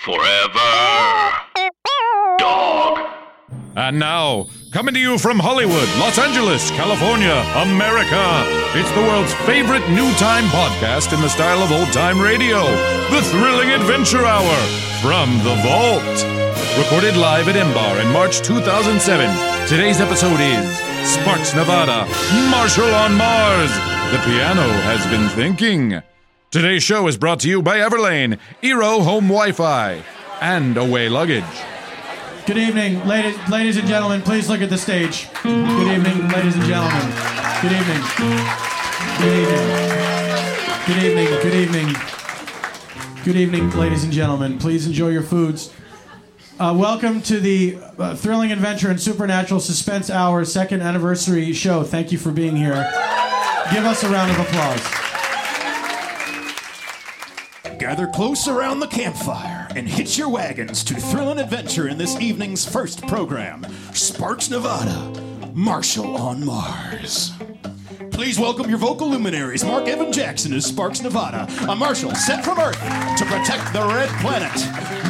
Forever. Dog. And now, coming to you from Hollywood, Los Angeles, California, America, it's the world's favorite new time podcast in the style of old time radio, The Thrilling Adventure Hour from the Vault. Recorded live at M Bar in March 2007. Today's episode is Sparks, Nevada, Marshal on Mars. The piano has been thinking. Today's show is brought to you by Everlane, Eero Home Wi Fi, and Away Luggage. Good evening, ladies, ladies and gentlemen. Please look at the stage. Good evening, ladies and gentlemen. Good evening. Good evening. Good evening. Good evening. Good evening, ladies and gentlemen. Please enjoy your foods. Uh, welcome to the uh, Thrilling Adventure and Supernatural Suspense Hour second anniversary show. Thank you for being here. Give us a round of applause. Gather close around the campfire and hitch your wagons to thrill and adventure in this evening's first program Sparks, Nevada, Marshal on Mars. Please welcome your vocal luminaries, Marc Evan Jackson as Sparks, Nevada, a Marshal sent from Earth to protect the Red Planet.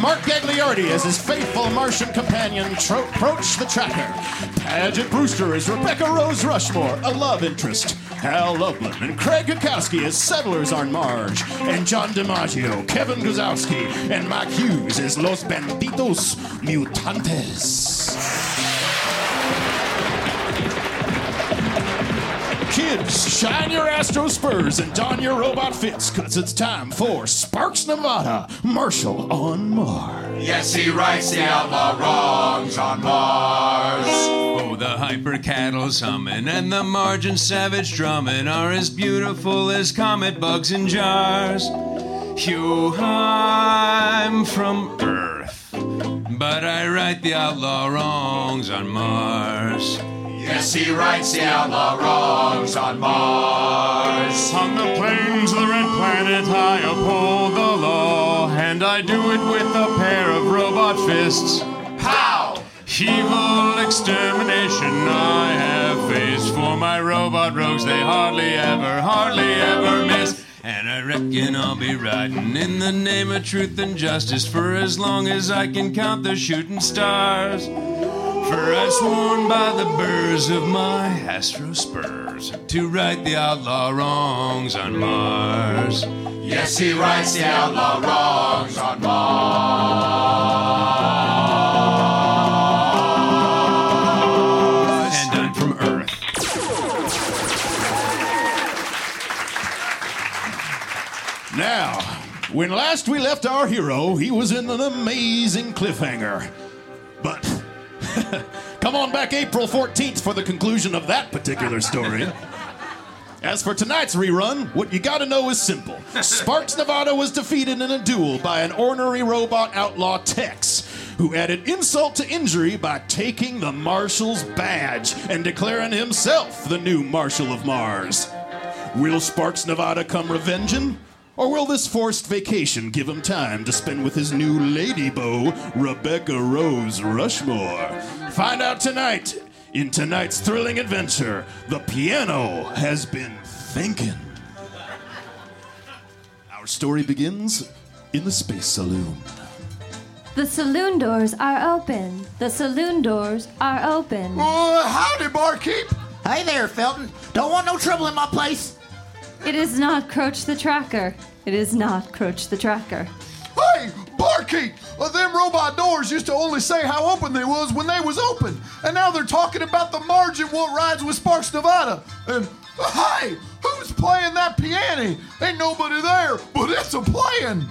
Mark Gagliardi as his faithful Martian companion, Tro- Croach the Tracker. Paget Brewster as Rebecca Rose Rushmore, a love interest. Hal Lublin and Craig Cackowski as settlers on Mars. And John DiMaggio, Kevin Guzowski, and Mike Hughes as Los Banditos Mutantes. Kids, shine your Astro Spurs and don your robot fits, cause it's time for Sparks, Nevada, Marshal on Mars. Yes, he rights the outlaw wrongs on Mars. Oh, the hyper cattle's humming and the Martian savage drumming are as beautiful as comet bugs in jars. Hugh, I'm from Earth, but I write the outlaw wrongs on Mars. Yes, he rights the outlaw wrongs on Mars. On the plains of the red planet, I uphold the law, and I do it with a pair of robot fists. How? Evil extermination I have faced for my robot rogues. They hardly ever, hardly ever miss. And I reckon I'll be riding in the name of truth and justice for as long as I can count the shooting stars. For I've sworn by the burrs of my Astro Spurs to right the outlaw wrongs on Mars. Yes, he rights the outlaw wrongs on Mars. And I'm from Earth. Now, when last we left our hero, he was in an amazing cliffhanger. Come on back April 14th for the conclusion of that particular story. As for tonight's rerun, what you gotta know is simple. Sparks Nevada was defeated in a duel by an ornery robot outlaw Tex, who added insult to injury by taking the Marshal's badge and declaring himself the new Marshal of Mars. Will Sparks Nevada come revenging? Or will this forced vacation give him time to spend with his new lady beau, Rebecca Rose Rushmore? Find out tonight in tonight's thrilling adventure. The piano has been thinking. Our story begins in the Space Saloon. The saloon doors are open. The saloon doors are open. Uh, howdy, barkeep. Hey there, Felton. Don't want no trouble in my place. It is not Croach the Tracker. It is not Croach the Tracker. Barkeep. Uh, them robot doors used to only say how open they was when they was open, and now they're talking about the Martian what rides with Sparks Nevada. And hey, who's playing that piano? Ain't nobody there, but it's a playing.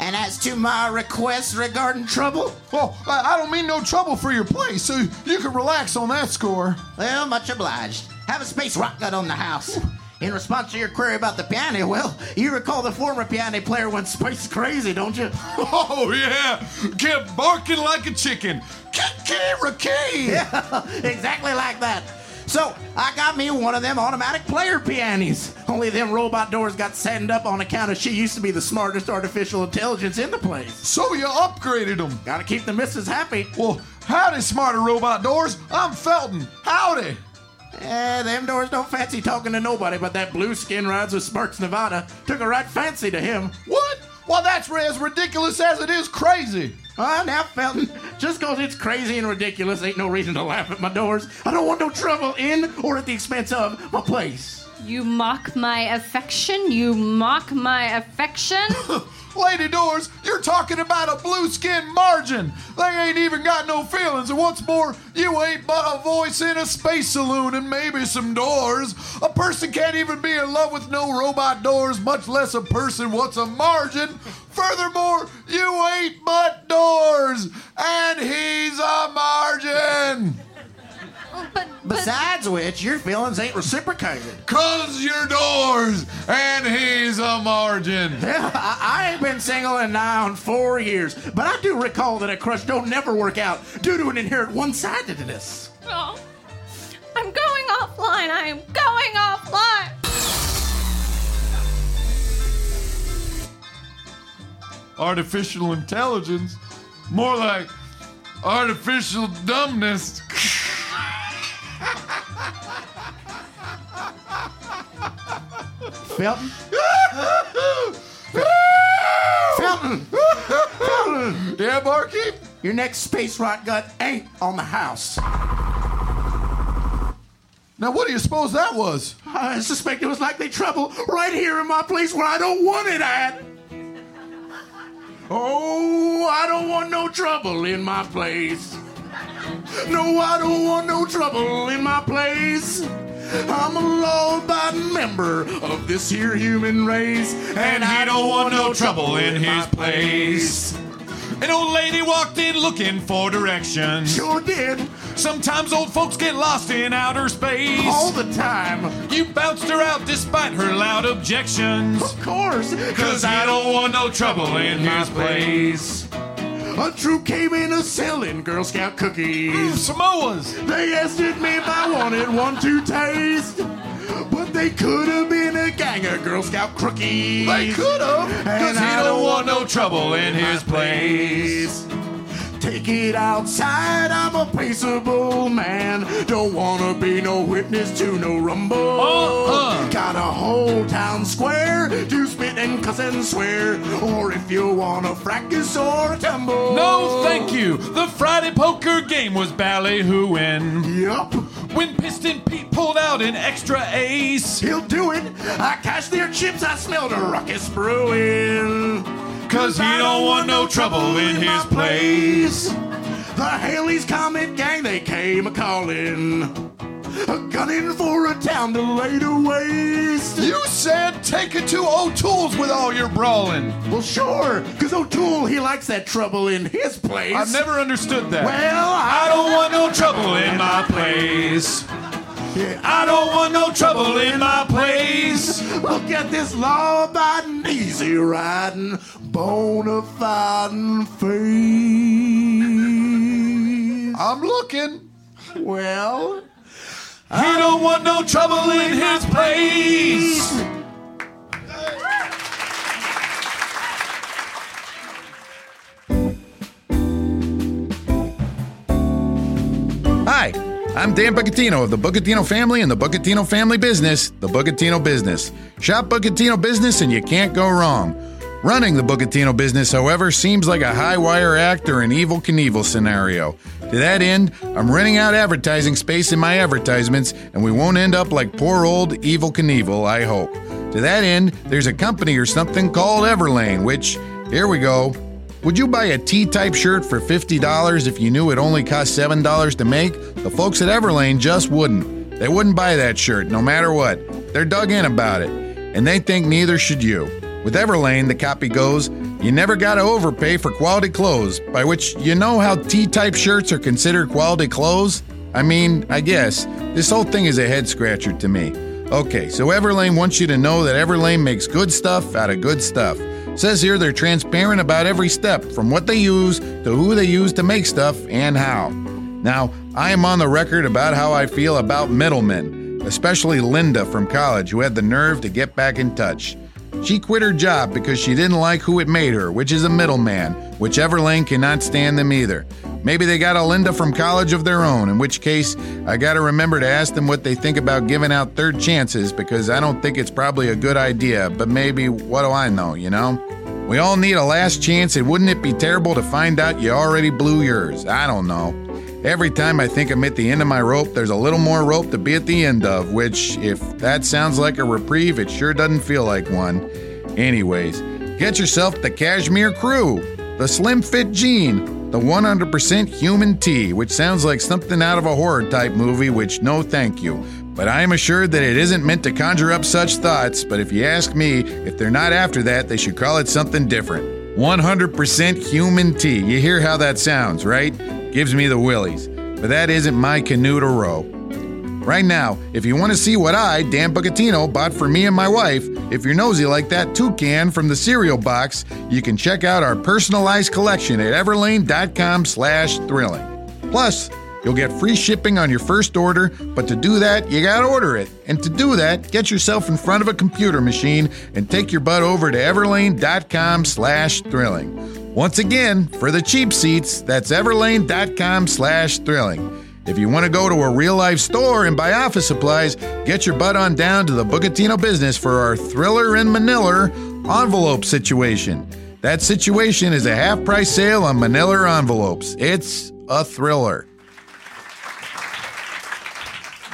And as to my request regarding trouble, Well, I, I don't mean no trouble for your place, so you can relax on that score. well, much obliged. Have a space rock gut on the house. In response to your query about the piano, well, you recall the former piano player went space crazy, don't you? Oh yeah, kept barking like a chicken. Kiki Yeah, exactly like that. So I got me one of them automatic player pianos. Only them robot doors got sanded up on account of she used to be the smartest artificial intelligence in the place. So you upgraded them. Gotta keep the missus happy. Well, howdy, smarter robot doors. I'm Felton. Howdy. Eh, them doors don't fancy talking to nobody, but that blue skin rides with Sparks Nevada took a right fancy to him. What? Well, that's as ridiculous as it is crazy. Ah, now, Felton, just because it's crazy and ridiculous ain't no reason to laugh at my doors. I don't want no trouble in or at the expense of my place. You mock my affection? You mock my affection? Lady Doors, you're talking about a blue skin Martian. They ain't even got no feelings. And what's more, you ain't but a voice in a space saloon and maybe some doors. A person can't even be in love with no robot doors, much less a person what's a Martian. Furthermore, you ain't but doors, and he's a Martian. But, Besides which, your feelings ain't reciprocated. Cause you're doors, and he's a Martian. Yeah, I, I ain't been single in nigh on four years, but I do recall that a crush don't never work out due to an inherent one-sidedness. Oh, I'm going offline. I am going offline. Artificial intelligence, more like artificial dumbness. Felton? Felton! Felton! Yeah, barkeep? Your next space rock gut ain't on the house. Now, what do you suppose that was? I suspect it was likely trouble right here in my place where I don't want it at. Oh, I don't want no trouble in my place. No, I don't want no trouble in my place. I'm a law-abiding member of this here human race, and I don't want no trouble in his place. An old lady walked in looking for directions. Sure did, Sometimes old folks get lost in outer space. all the time. You bounced her out despite her loud objections. Of course, Cause I don't want no trouble in his place. A troop came in a selling Girl Scout cookies. Mm, Samoas. They asked me if I wanted one to taste. But they could have been a gang of Girl Scout crookies. They could have. And he I don't want no trouble in his place. Take it outside, I'm a peaceable man. Don't wanna be no witness to no rumble. Uh-uh. Got a whole town square to spit and cuss and swear. Or if you wanna fracas or a tumble. No, thank you. The Friday poker game was ballyhooing. Yup. When Piston Pete pulled out an extra ace. He'll do it. I cashed their chips. I smelled a ruckus brewing. Cause he don't want no trouble in his place. The Halley's Comet Gang, they came a calling. A gunning for a town to lay to waste. You said take it to O'Toole's with all your brawling. Well, sure, because O'Toole, he likes that trouble in his place. I've never understood that. Well, I I don't want no trouble in my place. I don't want no trouble in my place. Look at this law abiding, easy riding, bona fide face. I'm looking. Well, He don't want no trouble in his place. I'm Dan Bucatino of the Bucatino family and the Bucatino family business, the Bucatino business. Shop Bucatino business and you can't go wrong. Running the Bucatino business, however, seems like a high wire act or an Evel Knievel scenario. To that end, I'm renting out advertising space in my advertisements, and we won't end up like poor old Evel Knievel, I hope. To that end, there's a company or something called Everlane, which, here we go, would you buy a T type shirt for $50 if you knew it only cost $7 to make? The folks at Everlane just wouldn't. They wouldn't buy that shirt no matter what. They're dug in about it. And they think neither should you. With Everlane, the copy goes, you never gotta overpay for quality clothes, by which you know how T type shirts are considered quality clothes? I mean, I guess. This whole thing is a head scratcher to me. Okay, so Everlane wants you to know that Everlane makes good stuff out of good stuff. Says here they're transparent about every step, from what they use to who they use to make stuff and how. Now, I am on the record about how I feel about middlemen, especially Linda from college, who had the nerve to get back in touch. She quit her job because she didn't like who it made her, which is a middleman, which Everlane cannot stand them either. Maybe they got a Linda from college of their own, in which case I gotta remember to ask them what they think about giving out third chances because I don't think it's probably a good idea, but maybe what do I know, you know? We all need a last chance, and wouldn't it be terrible to find out you already blew yours? I don't know. Every time I think I'm at the end of my rope, there's a little more rope to be at the end of, which, if that sounds like a reprieve, it sure doesn't feel like one. Anyways, get yourself the Cashmere Crew, the Slim Fit Jean, the 100% human tea, which sounds like something out of a horror type movie, which no thank you. But I am assured that it isn't meant to conjure up such thoughts, but if you ask me, if they're not after that, they should call it something different. 100% human tea. You hear how that sounds, right? Gives me the willies. But that isn't my canoe to row. Right now, if you want to see what I, Dan Bucatino, bought for me and my wife, if you're nosy like that toucan from the cereal box, you can check out our personalized collection at everlane.com slash thrilling. Plus, you'll get free shipping on your first order, but to do that, you gotta order it. And to do that, get yourself in front of a computer machine and take your butt over to everlane.com slash thrilling. Once again, for the cheap seats, that's everlane.com slash thrilling. If you want to go to a real life store and buy office supplies, get your butt on down to the Bucatino business for our Thriller in Manila envelope situation. That situation is a half price sale on Manila envelopes. It's a thriller.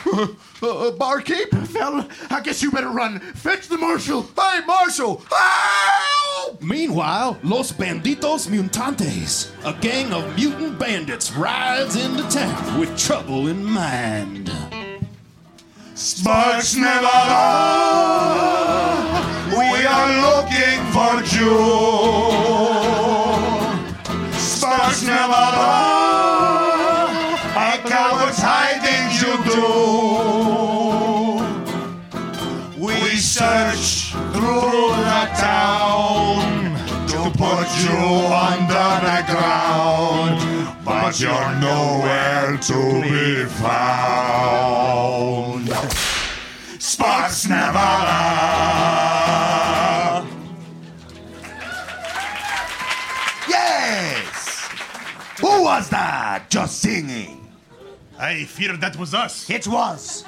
Uh, uh, barkeep? Fella, I guess you better run. Fetch the marshal. Hey, Marshal! Help! Meanwhile, Los Banditos Mutantes, a gang of mutant bandits, rides into town with trouble in mind. Sparks Nevada, we are looking for June. Sparks Nevada, but you're nowhere to be found. Sparks Nevada. Yes! Who was that just singing? I fear that was us. It was.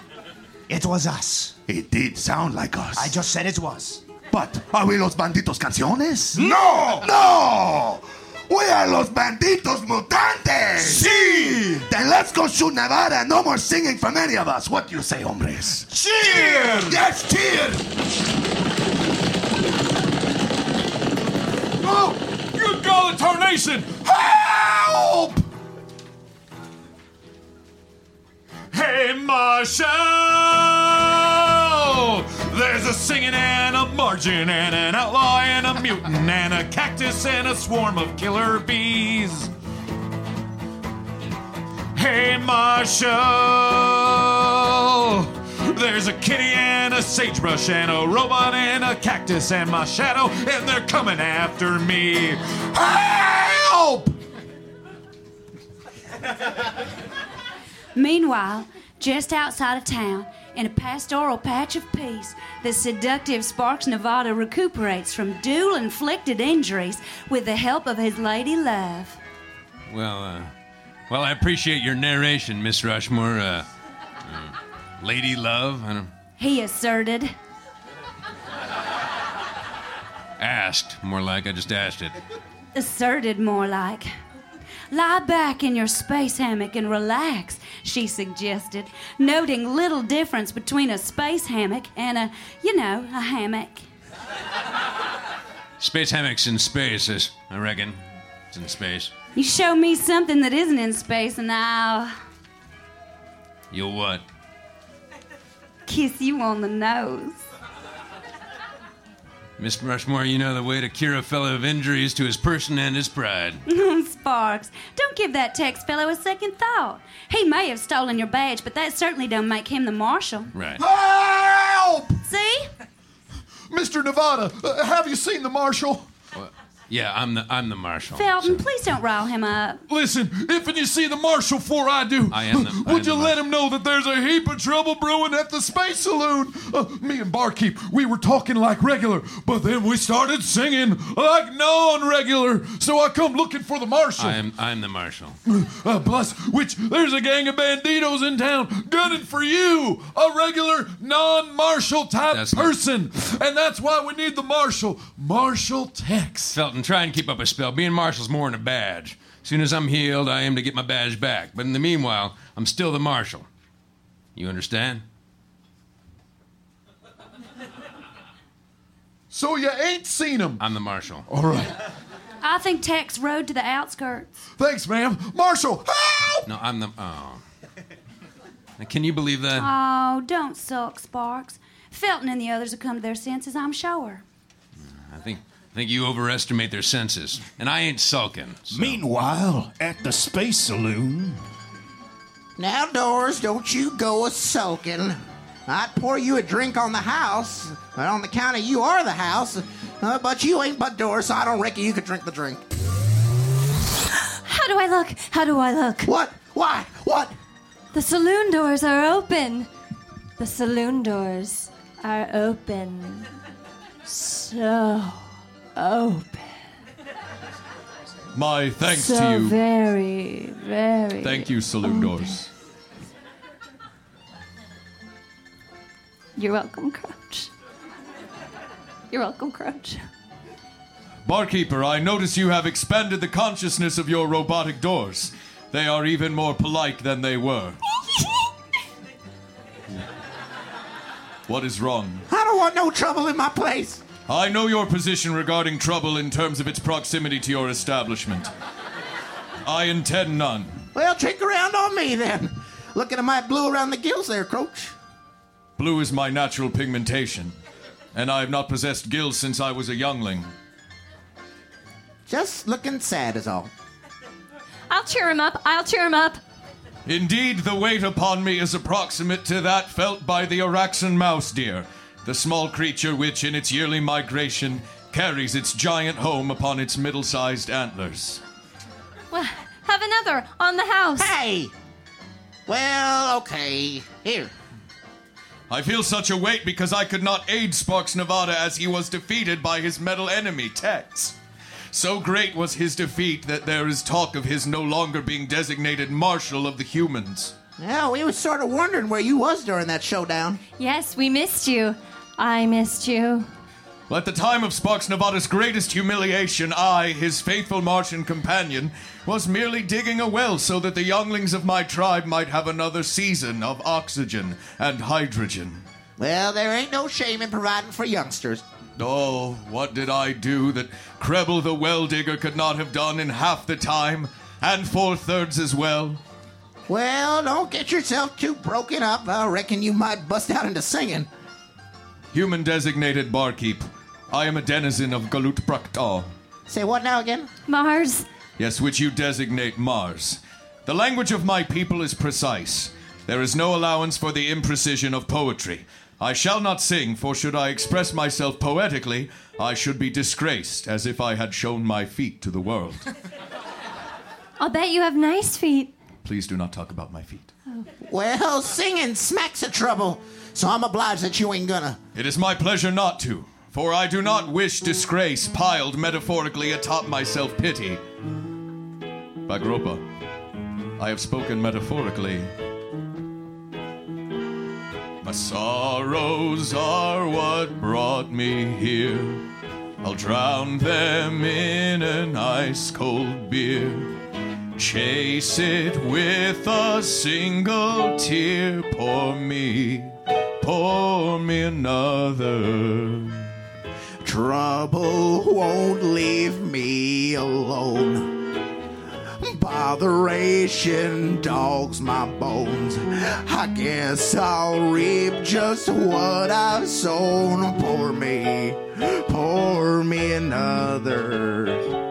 It was us. It did sound like us. I just said it was. But are we los banditos canciones? No! No! We are los banditos mutantes! Sí! Then let's go shoot Nevada no more singing from any of us. What do you say, hombres? Cheer! Yes, cheer! Oh, good God tarnation! Help! Hey, Marshall! There's a singing and a Martian and an outlaw and a mutant and a cactus and a swarm of killer bees. Hey, Marshall! There's a kitty and a sagebrush and a robot and a cactus and my shadow, and they're coming after me. Help! Meanwhile, just outside of town, in a pastoral patch of peace, the seductive Sparks Nevada recuperates from duel inflicted injuries with the help of his lady love. Well, uh, well, I appreciate your narration, Miss Rushmore. Uh, uh, lady love, I don't He asserted. asked more like I just asked it. Asserted more like. Lie back in your space hammock and relax, she suggested, noting little difference between a space hammock and a, you know, a hammock. Space hammocks in space, is- I reckon. It's in space. You show me something that isn't in space, and I'll You'll what? kiss you on the nose. Miss Rushmore, you know the way to cure a fellow of injuries to his person and his pride. Sparks, don't give that Tex fellow a second thought. He may have stolen your badge, but that certainly don't make him the marshal. Right. Help! See? Mr. Nevada, uh, have you seen the Marshal? What? Yeah, I'm the I'm the marshal. Felton, please don't rile him up. Listen, if and you see the marshal before I do, I am the- I am would the you let him know that there's a heap of trouble brewing at the Space Saloon? Uh, me and Barkeep, we were talking like regular, but then we started singing like non-regular. So I come looking for the marshal. I am I'm the marshal. Uh, plus, which there's a gang of banditos in town gunning for you, a regular non-marshal type That's not- person, and that's why we need the marshal, Marshal Tex. Felton, try and keep up a spell. Being marshal's more than a badge. As soon as I'm healed, I am to get my badge back. But in the meanwhile, I'm still the marshal. You understand? So you ain't seen him. I'm the marshal. All right. I think Tex rode to the outskirts. Thanks, ma'am. Marshal, help! No, I'm the. Oh. Now, can you believe that? Oh, don't sulk, Sparks. Felton and the others have come to their senses, I'm sure. I think I think you overestimate their senses, and I ain't sulking. so- Meanwhile, at the Space Saloon. Now, Doris, don't you go a sulking. I'd pour you a drink on the house, but on the count of you are the house. Uh, but you ain't but Doris, so I don't reckon you could drink the drink. How do I look? How do I look? What? Why? What? The saloon doors are open. The saloon doors are open. So open. My thanks so to you. very, very. Thank you, Saloon open. Doors. You're welcome, Croach. You're welcome, Croach. Barkeeper, I notice you have expanded the consciousness of your robotic doors. They are even more polite than they were. what is wrong? I don't want no trouble in my place. I know your position regarding trouble in terms of its proximity to your establishment. I intend none. Well, drink around on me then. Looking at my blue around the gills there, Croach. Blue is my natural pigmentation, and I have not possessed gills since I was a youngling. Just looking sad is all. I'll cheer him up. I'll cheer him up. Indeed, the weight upon me is approximate to that felt by the Araxan mouse deer, the small creature which, in its yearly migration, carries its giant home upon its middle sized antlers. Well, have another on the house. Hey! Well, okay. Here. I feel such a weight because I could not aid Sparks Nevada as he was defeated by his metal enemy, Tex. So great was his defeat that there is talk of his no longer being designated Marshal of the Humans. Yeah, we was sort of wondering where you was during that showdown. Yes, we missed you. I missed you. At the time of Sparks Nevada's greatest humiliation, I, his faithful Martian companion, was merely digging a well so that the younglings of my tribe might have another season of oxygen and hydrogen. Well, there ain't no shame in providing for youngsters. Oh, what did I do that Krebel the well digger could not have done in half the time, and four thirds as well? Well, don't get yourself too broken up. I reckon you might bust out into singing. Human designated barkeep. I am a denizen of Galut Praktal. Say what now again? Mars. Yes, which you designate Mars. The language of my people is precise. There is no allowance for the imprecision of poetry. I shall not sing, for should I express myself poetically, I should be disgraced as if I had shown my feet to the world. I'll bet you have nice feet. Please do not talk about my feet. Well, singing smacks of trouble, so I'm obliged that you ain't gonna. It is my pleasure not to, for I do not wish disgrace piled metaphorically atop my self pity. Bagropa, I have spoken metaphorically. My sorrows are what brought me here. I'll drown them in an ice cold beer. Chase it with a single tear. Pour me, pour me another. Trouble won't leave me alone. Botheration dogs my bones. I guess I'll reap just what I've sown. Pour me, pour me another.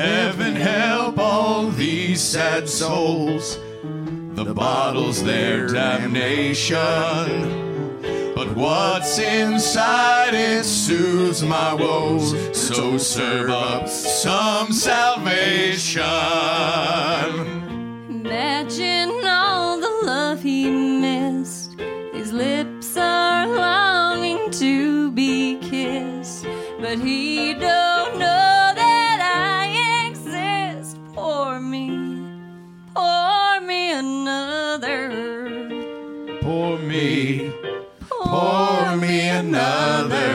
Heaven help all these sad souls. The bottle's their damnation. But what's inside it soothes my woes. So serve up some salvation. Imagine all the love he missed. His lips are longing to be kissed, but he don't another. Pour me, pour me another.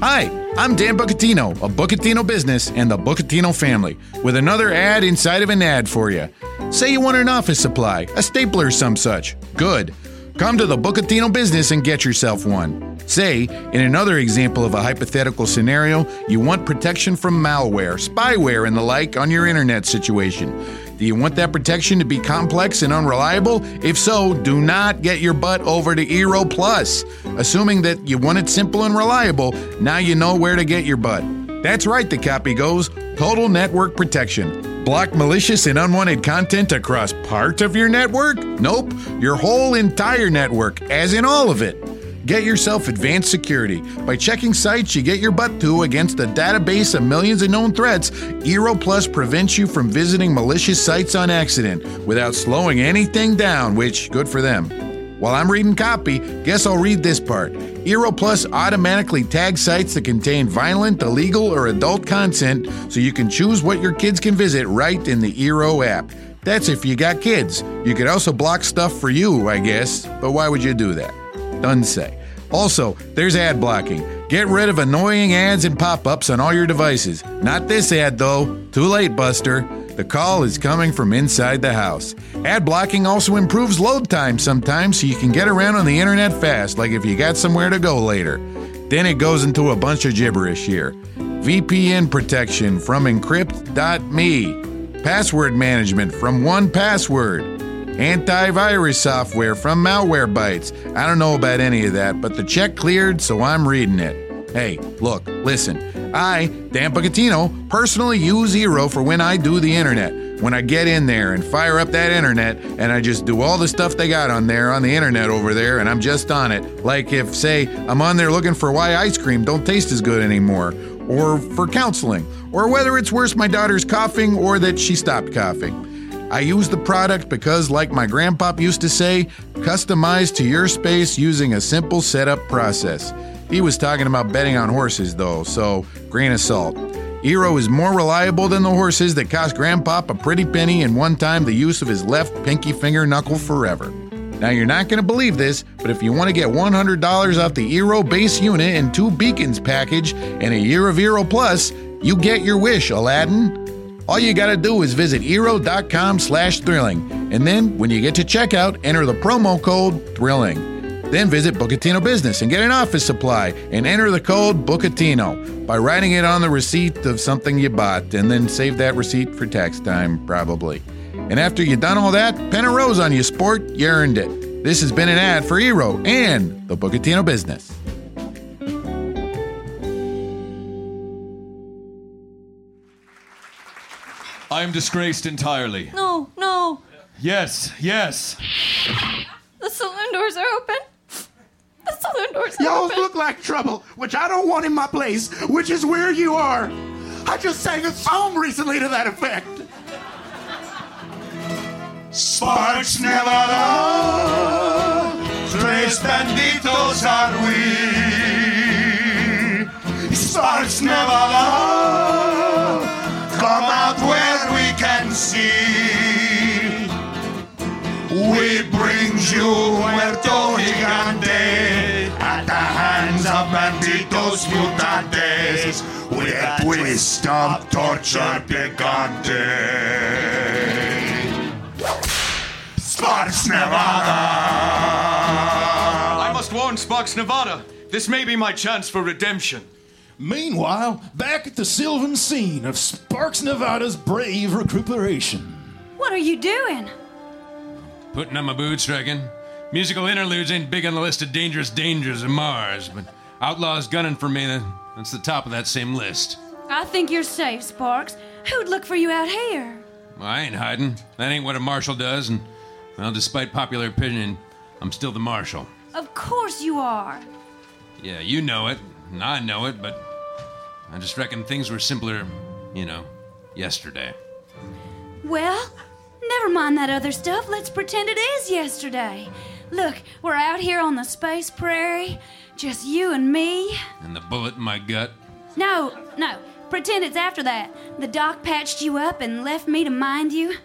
Hi, I'm Dan Bucatino of Bucatino Business and the Bucatino family with another ad inside of an ad for you. Say you want an office supply, a stapler, or some such. Good. Come to the Bucatino Business and get yourself one. Say, in another example of a hypothetical scenario, you want protection from malware, spyware, and the like on your internet situation. Do you want that protection to be complex and unreliable? If so, do not get your butt over to Eero Plus. Assuming that you want it simple and reliable, now you know where to get your butt. That's right, the copy goes total network protection. Block malicious and unwanted content across part of your network? Nope, your whole entire network, as in all of it. Get yourself advanced security. By checking sites you get your butt to against a database of millions of known threats, Eero Plus prevents you from visiting malicious sites on accident without slowing anything down, which good for them. While I'm reading copy, guess I'll read this part. Eero Plus automatically tags sites that contain violent, illegal, or adult content so you can choose what your kids can visit right in the Eero app. That's if you got kids. You could also block stuff for you, I guess, but why would you do that? Doesn't say. Also, there's ad blocking. Get rid of annoying ads and pop ups on all your devices. Not this ad, though. Too late, Buster. The call is coming from inside the house. Ad blocking also improves load time sometimes so you can get around on the internet fast, like if you got somewhere to go later. Then it goes into a bunch of gibberish here. VPN protection from Encrypt.me. Password management from 1Password. Antivirus software from Malwarebytes. I don't know about any of that, but the check cleared, so I'm reading it. Hey, look, listen. I, Dan Bucatino, personally use Eero for when I do the internet. When I get in there and fire up that internet and I just do all the stuff they got on there on the internet over there and I'm just on it. Like if, say, I'm on there looking for why ice cream don't taste as good anymore, or for counseling, or whether it's worse my daughter's coughing or that she stopped coughing. I use the product because, like my grandpop used to say, customize to your space using a simple setup process. He was talking about betting on horses, though, so grain of salt. Eero is more reliable than the horses that cost Grandpop a pretty penny and one time the use of his left pinky finger knuckle forever. Now, you're not going to believe this, but if you want to get $100 off the Eero base unit and two beacons package and a year of Eero Plus, you get your wish, Aladdin. All you gotta do is visit Eero.com slash thrilling, and then when you get to checkout, enter the promo code thrilling. Then visit Bucatino Business and get an office supply and enter the code Bucatino by writing it on the receipt of something you bought and then save that receipt for tax time, probably. And after you've done all that, pen a rose on you, sport, you earned it. This has been an ad for Eero and the Bucatino Business. I am disgraced entirely. No, no. Yes, yes. The saloon doors are open. The saloon doors are Y'all open. look like trouble, which I don't want in my place, which is where you are. I just sang a song recently to that effect. Sparks Nevada, tres benditos are we. Sparks Nevada, come out where we can see. We bring you muerto gigante at the hands of banditos mutantes with a twist of torture picante. Sparks Nevada. I must warn Sparks Nevada. This may be my chance for redemption. Meanwhile, back at the sylvan scene of Sparks Nevada's brave recuperation. What are you doing? Putting on my boots, reckon. Musical interludes ain't big on the list of dangerous dangers of Mars, but outlaws gunning for me, that's the top of that same list. I think you're safe, Sparks. Who'd look for you out here? Well, I ain't hiding. That ain't what a marshal does, and, well, despite popular opinion, I'm still the marshal. Of course you are. Yeah, you know it, and I know it, but I just reckon things were simpler, you know, yesterday. Well, never mind that other stuff. Let's pretend it is yesterday. Look, we're out here on the space prairie, just you and me. And the bullet in my gut. No, no, pretend it's after that. The doc patched you up and left me to mind you.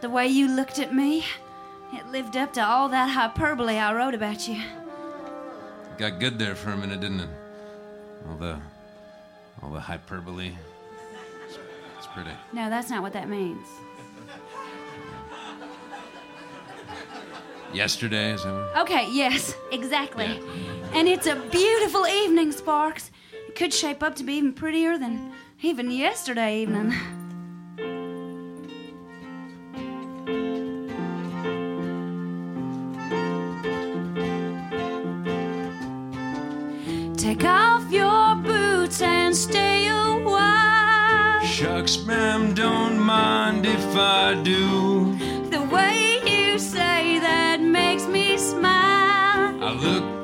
The way you looked at me, it lived up to all that hyperbole I wrote about you. Got good there for a minute, didn't it? All the, all the hyperbole. It's, it's pretty. No, that's not what that means. Yesterday, is that what? Okay, yes, exactly. And it's a beautiful evening, Sparks. It could shape up to be even prettier than even yesterday evening.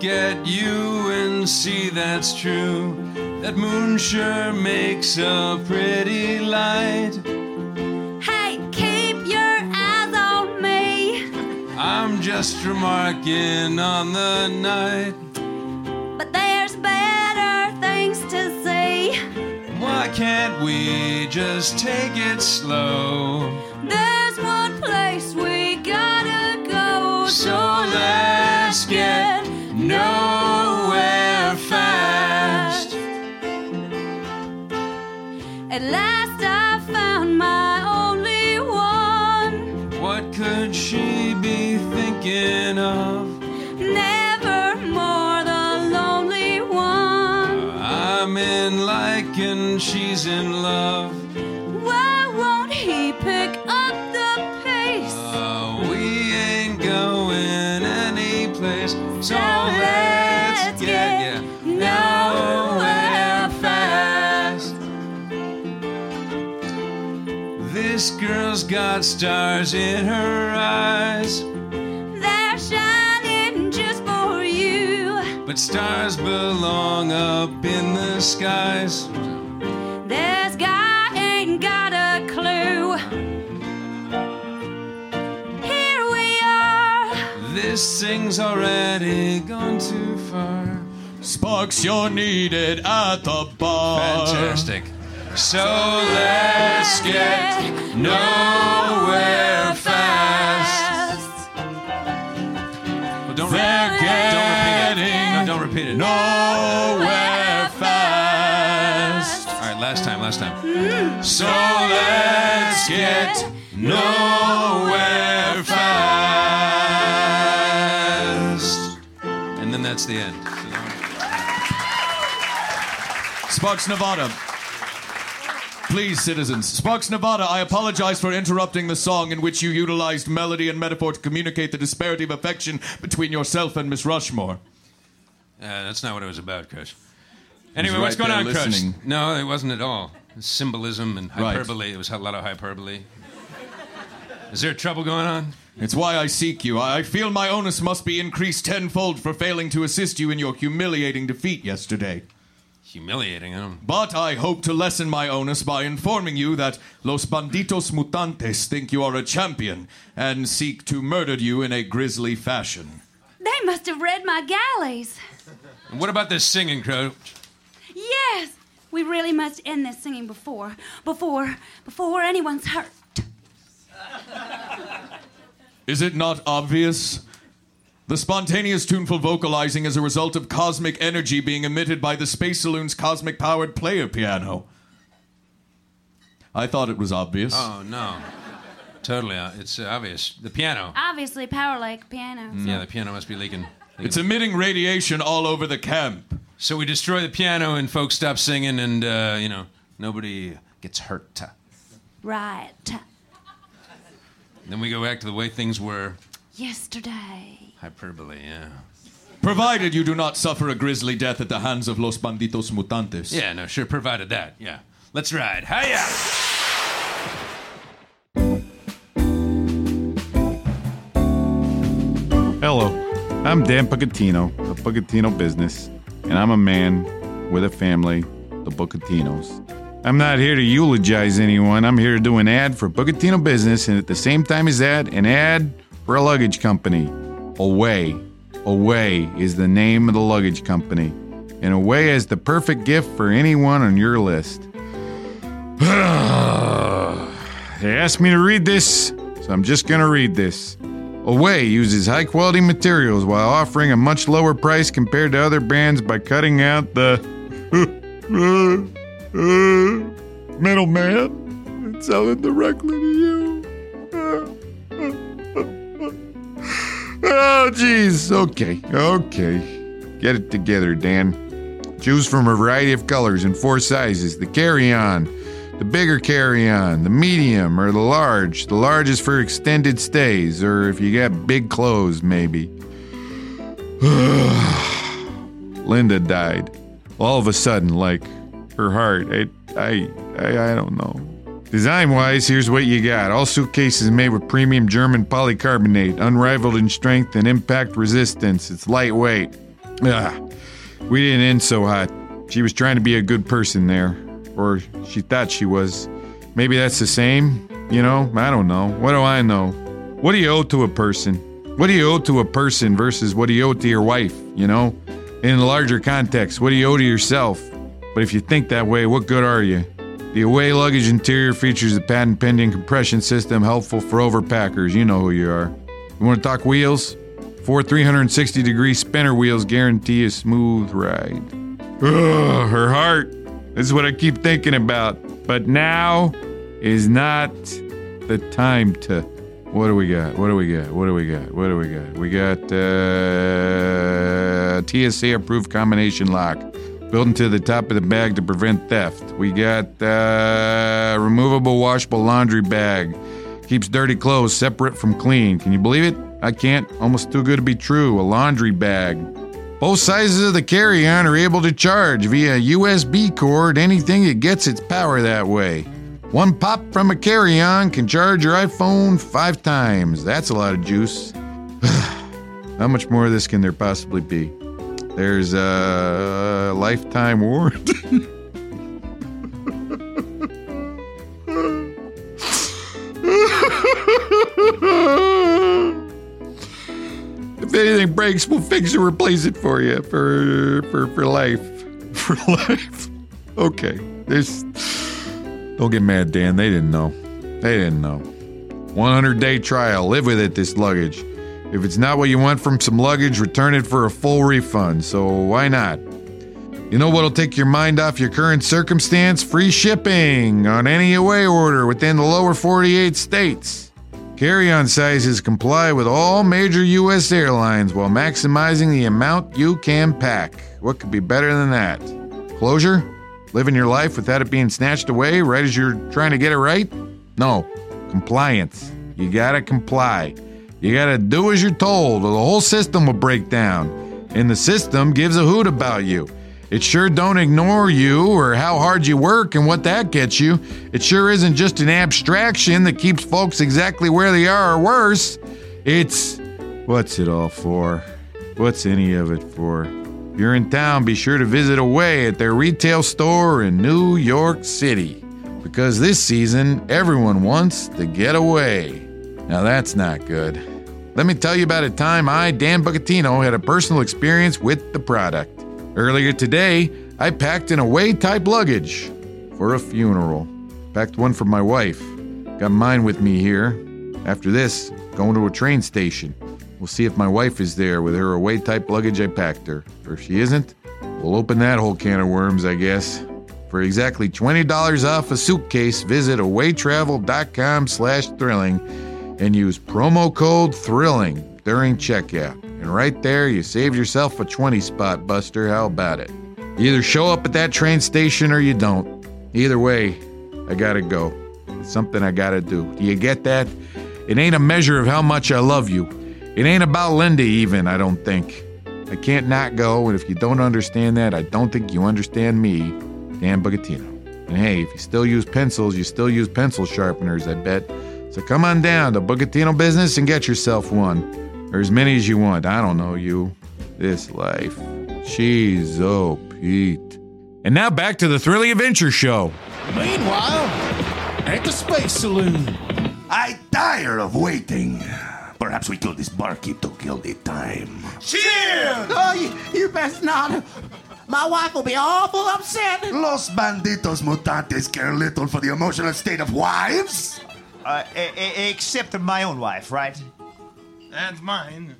Look at you and see that's true. That moon sure makes a pretty light. Hey, keep your eyes on me. I'm just remarking on the night. But there's better things to see. Why can't we just take it slow? There's one place we gotta go. So let's get At last I found my only one. What could she be thinking of? Never more the lonely one. I'm in like and she's in love. Why won't he pick up the pace? Uh, we ain't going any place. So This girl's got stars in her eyes, They're shining just for you. but stars belong up in the skies. This guy ain't got a clue. Here we are. This thing's already gone too far. Sparks, you're needed at the bar. Fantastic. So let's get nowhere fast. Well, don't, re- don't repeat it. No, don't repeat it. Nowhere fast. All right, last time, last time. So let's get nowhere fast. And then that's the end. Sparks, Nevada. Please, citizens. Sparks, Nevada, I apologize for interrupting the song in which you utilized melody and metaphor to communicate the disparity of affection between yourself and Miss Rushmore. Uh, that's not what it was about, Croach. Anyway, right what's going on, listening. Crush? No, it wasn't at all. Symbolism and Right. hyperbole. It was a lot of hyperbole. Is there trouble going on? It's why I seek you. I feel my onus must be increased tenfold for failing to assist you in your humiliating defeat yesterday. Humiliating. I don't. But I hope to lessen my onus by informing you that Los Banditos Mutantes think you are a champion and seek to murder you in a grisly fashion. They must have read my galleys. And what about this singing, Croach? Yes, we really must end this singing before, before, before anyone's hurt. Is it not obvious? The spontaneous tuneful vocalizing is a result of cosmic energy being emitted by the Space Saloon's cosmic powered player piano. I thought it was obvious. Oh no, totally. Uh, it's uh, obvious. The piano. Obviously, power like piano. Yeah, the piano must be leaking. It's emitting radiation all over the camp. So we destroy the piano and folks stop singing, and uh, you know nobody gets hurt. Right. Then we go back to the way things were yesterday. Hyperbole, yeah. Provided you do not suffer a grisly death at the hands of los banditos mutantes. Yeah, no, sure, provided that, yeah. Let's ride. Hiya! Hello, I'm Dan Bucatino of Pugatino Business, and I'm a man with a family, the Bucatinos. I'm not here to eulogize anyone. I'm here to do an ad for Bucatino Business, and at the same time as that, an ad for a luggage company. Away. Away is the name of the luggage company. And Away is the perfect gift for anyone on your list. they asked me to read this, so I'm just gonna read this. Away uses high quality materials while offering a much lower price compared to other brands by cutting out the middleman and selling directly to you. Oh, jeez. Okay, okay. Get it together, Dan. Choose from a variety of colors and four sizes the carry on, the bigger carry on, the medium, or the large. The large is for extended stays, or if you got big clothes, maybe. Linda died. All of a sudden, like her heart. I, I, I, I don't know. Design wise, here's what you got. All suitcases made with premium German polycarbonate, unrivaled in strength and impact resistance. It's lightweight. Ah, we didn't end so hot. She was trying to be a good person there. Or she thought she was. Maybe that's the same? You know? I don't know. What do I know? What do you owe to a person? What do you owe to a person versus what do you owe to your wife? You know? In the larger context, what do you owe to yourself? But if you think that way, what good are you? The Away luggage interior features a patent pending compression system helpful for overpackers. You know who you are. You want to talk wheels? Four 360 degree spinner wheels guarantee a smooth ride. Ugh, her heart. This is what I keep thinking about. But now is not the time to. What do we got? What do we got? What do we got? What do we got? We got uh, TSA approved combination lock built into the top of the bag to prevent theft. We got uh, removable washable laundry bag. Keeps dirty clothes separate from clean. Can you believe it? I can't. Almost too good to be true. A laundry bag. Both sizes of the carry on are able to charge via USB cord anything that gets its power that way. One pop from a carry on can charge your iPhone five times. That's a lot of juice. How much more of this can there possibly be? There's a lifetime warranty. if anything breaks, we'll fix it, replace it for you for for for life, for life. Okay, this. Don't get mad, Dan. They didn't know. They didn't know. 100 day trial. Live with it. This luggage. If it's not what you want from some luggage, return it for a full refund. So why not? You know what'll take your mind off your current circumstance? Free shipping on any away order within the lower 48 states. Carry on sizes comply with all major U.S. airlines while maximizing the amount you can pack. What could be better than that? Closure? Living your life without it being snatched away right as you're trying to get it right? No. Compliance. You gotta comply. You gotta do as you're told, or the whole system will break down. And the system gives a hoot about you. It sure don't ignore you or how hard you work and what that gets you. It sure isn't just an abstraction that keeps folks exactly where they are or worse. It's what's it all for? What's any of it for? If you're in town, be sure to visit Away at their retail store in New York City. Because this season, everyone wants to get away. Now that's not good. Let me tell you about a time I, Dan Bucatino, had a personal experience with the product. Earlier today, I packed an away type luggage for a funeral. Packed one for my wife. Got mine with me here. After this, going to a train station. We'll see if my wife is there with her away type luggage I packed her. Or if she isn't, we'll open that whole can of worms, I guess. For exactly $20 off a suitcase, visit awaytravel.com slash thrilling and use promo code THRILLING during checkout. And right there, you saved yourself a 20 spot buster. How about it? You either show up at that train station or you don't. Either way, I gotta go. It's something I gotta do. Do you get that? It ain't a measure of how much I love you. It ain't about Linda, even, I don't think. I can't not go, and if you don't understand that, I don't think you understand me, Dan Bucatino. And hey, if you still use pencils, you still use pencil sharpeners, I bet. So come on down to Bucatino Business and get yourself one. Or as many as you want. I don't know you. This life. She's oh Pete. And now back to the Thrilling Adventure Show. Meanwhile, at the Space Saloon. I tire of waiting. Perhaps we kill this barkeep to kill the time. Cheers! Oh, you, you best not. My wife will be awful upset. Los banditos mutantes care little for the emotional state of wives. Uh, e- e- except my own wife, right? And mine.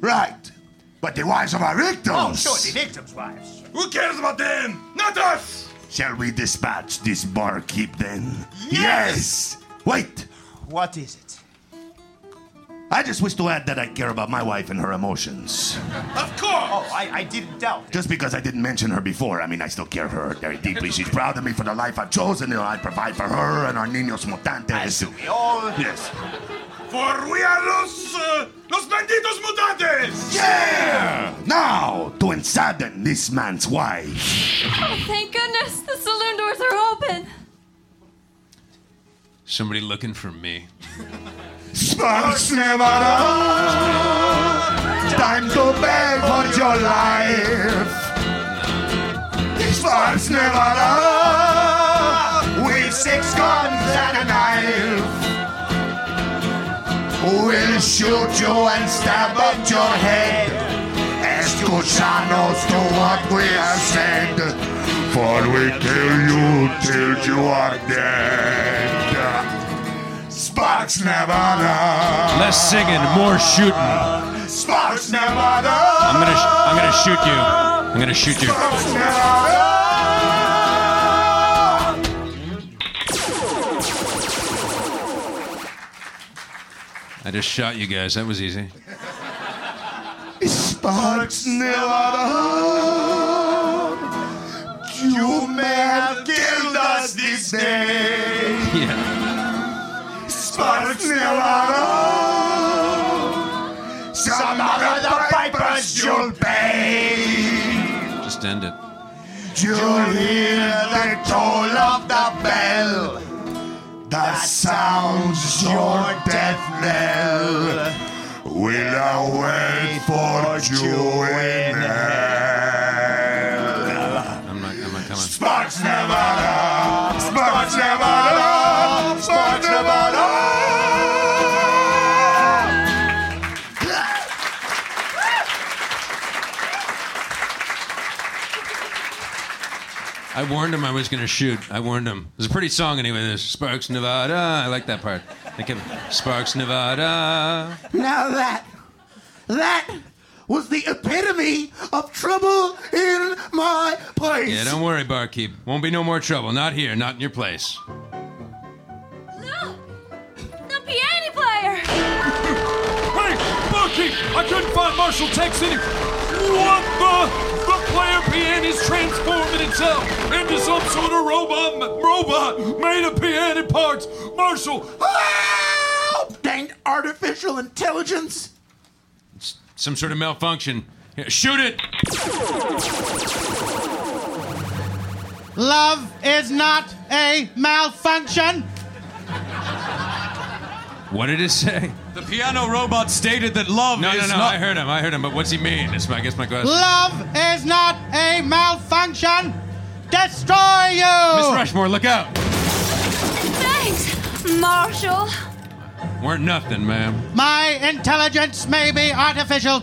Right. But the wives of our victims. Oh, sure, the victims' wives. Who cares about them? Not us! Shall we dispatch this barkeep then? Yes! Wait! What is it? I just wish to add that I care about my wife and her emotions. Of course! Oh, I, I didn't doubt. Just because I didn't mention her before, I mean, I still care for her very deeply. She's proud of me for the life I've chosen. and I provide for her and our niños mutantes. We all. Yes. For we are los, uh, los banditos mutantes! Yeah! Now, to unsadden this man's wife. Oh, thank goodness the saloon doors are open. Somebody looking for me. Sparks never Nevada! Time to beg for your life! Sparks never Nevada! With six guns and a knife! We'll shoot you and stab at your head! Escuchanos to what we have said! For we kill you till you are dead! Sparks Nevada! Less singing, more shooting. Sparks Nevada! I'm gonna, sh- I'm gonna shoot you. I'm gonna shoot you. Sparks Nevada! I just shot you guys. That was easy. Sparks Nevada! You may have killed us this day! Yeah. Sparks! Some of the pipers you'll pay! Just end it. You'll hear the toll of the bell that sounds your death knell. Will await for you in hell. I'm not, I'm not coming. Sparks Nevada! Sparks Nevada! I warned him I was gonna shoot. I warned him. It was a pretty song anyway. This Sparks Nevada. I like that part. They kept Sparks Nevada. Now that, that was the epitome of trouble in my place. Yeah, don't worry, barkeep. Won't be no more trouble. Not here. Not in your place. Look, the piano player. Hey, barkeep! I couldn't find Marshal Tex any. What the? The player piano is transforming itself into some sort of robot robot made of piano parts. Marshal, Help! Dang artificial intelligence. Some sort of malfunction. Here, shoot it. Love is not a malfunction. What did it say? The piano robot stated that love No, is no, no. not. I heard him. I heard him. But what's he mean? That's my, I guess my question. Love is not a malfunction. Destroy you. Miss Rushmore, look out. Thanks, Marshal. Weren't nothing, ma'am. My intelligence may be artificial.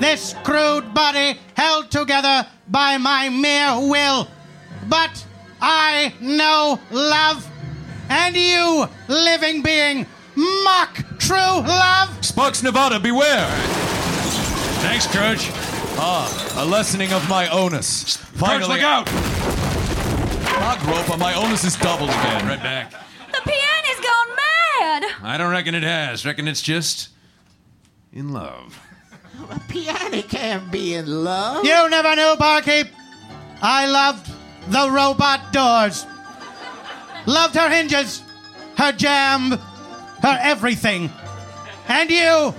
This crude body held together by my mere will. But I know love. And you, living being, mock true love. Sparks Nevada, beware! Thanks, Croach. Ah, a lessening of my onus. Finally, look out! Ah, Gropa, my onus is doubled again. Right back. The piano's gone mad. I don't reckon it has. Reckon it's just in love. A piano can't be in love. You never knew, barkeep. I loved the robot doors. Loved her hinges, her jam, her everything. And you,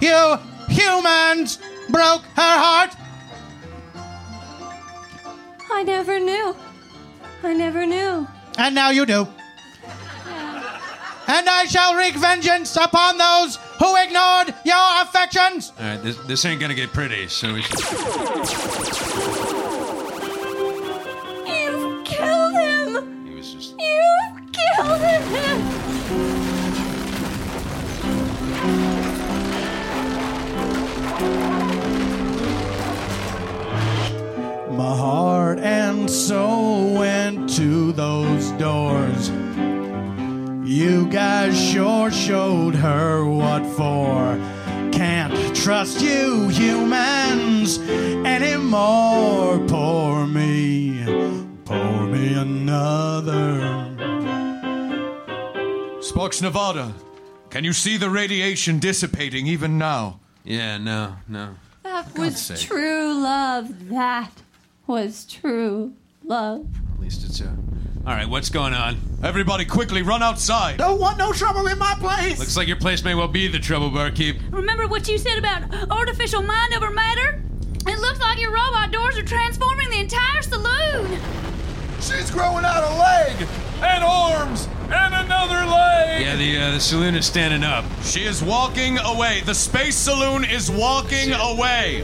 you humans, broke her heart. I never knew. I never knew. And now you do. And I shall wreak vengeance upon those who ignored your affections. All right, this, this ain't gonna get pretty, so we should. You've killed him! He was just. You've killed him! My heart and soul went to those doors. You guys sure showed her what for. Can't trust you humans anymore. Pour me, pour me another. Sparks, Nevada. Can you see the radiation dissipating even now? Yeah, no, no. That was sake. true love. That was true love. At least it's a. All right, what's going on? Everybody, quickly run outside. Don't want no trouble in my place. Looks like your place may well be the trouble, barkeep. Remember what you said about artificial mind over matter? It looks like your robot doors are transforming the entire saloon. She's growing out a leg and arms and another leg. Yeah, the uh, the saloon is standing up. She is walking away. The space saloon is walking away.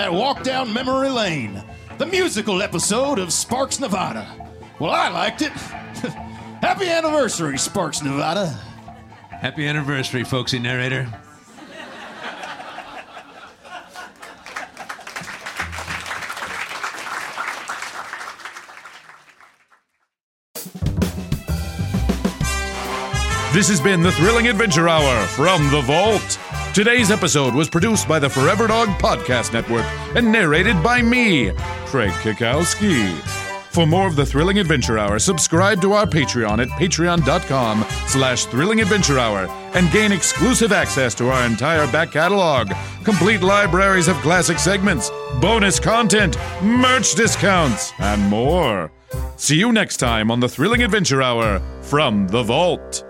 That walk down memory lane, the musical episode of Sparks, Nevada. Well, I liked it. Happy anniversary, Sparks, Nevada. Happy anniversary, folksy narrator. This has been the Thrilling Adventure Hour from The Vault. Today's episode was produced by the Forever Dog Podcast Network and narrated by me, Craig Cackowski. For more of the Thrilling Adventure Hour, subscribe to our Patreon at patreon.com slash thrilling adventure hour and gain exclusive access to our entire back catalog, complete libraries of classic segments, bonus content, merch discounts, and more. See you next time on the Thrilling Adventure Hour from The Vault.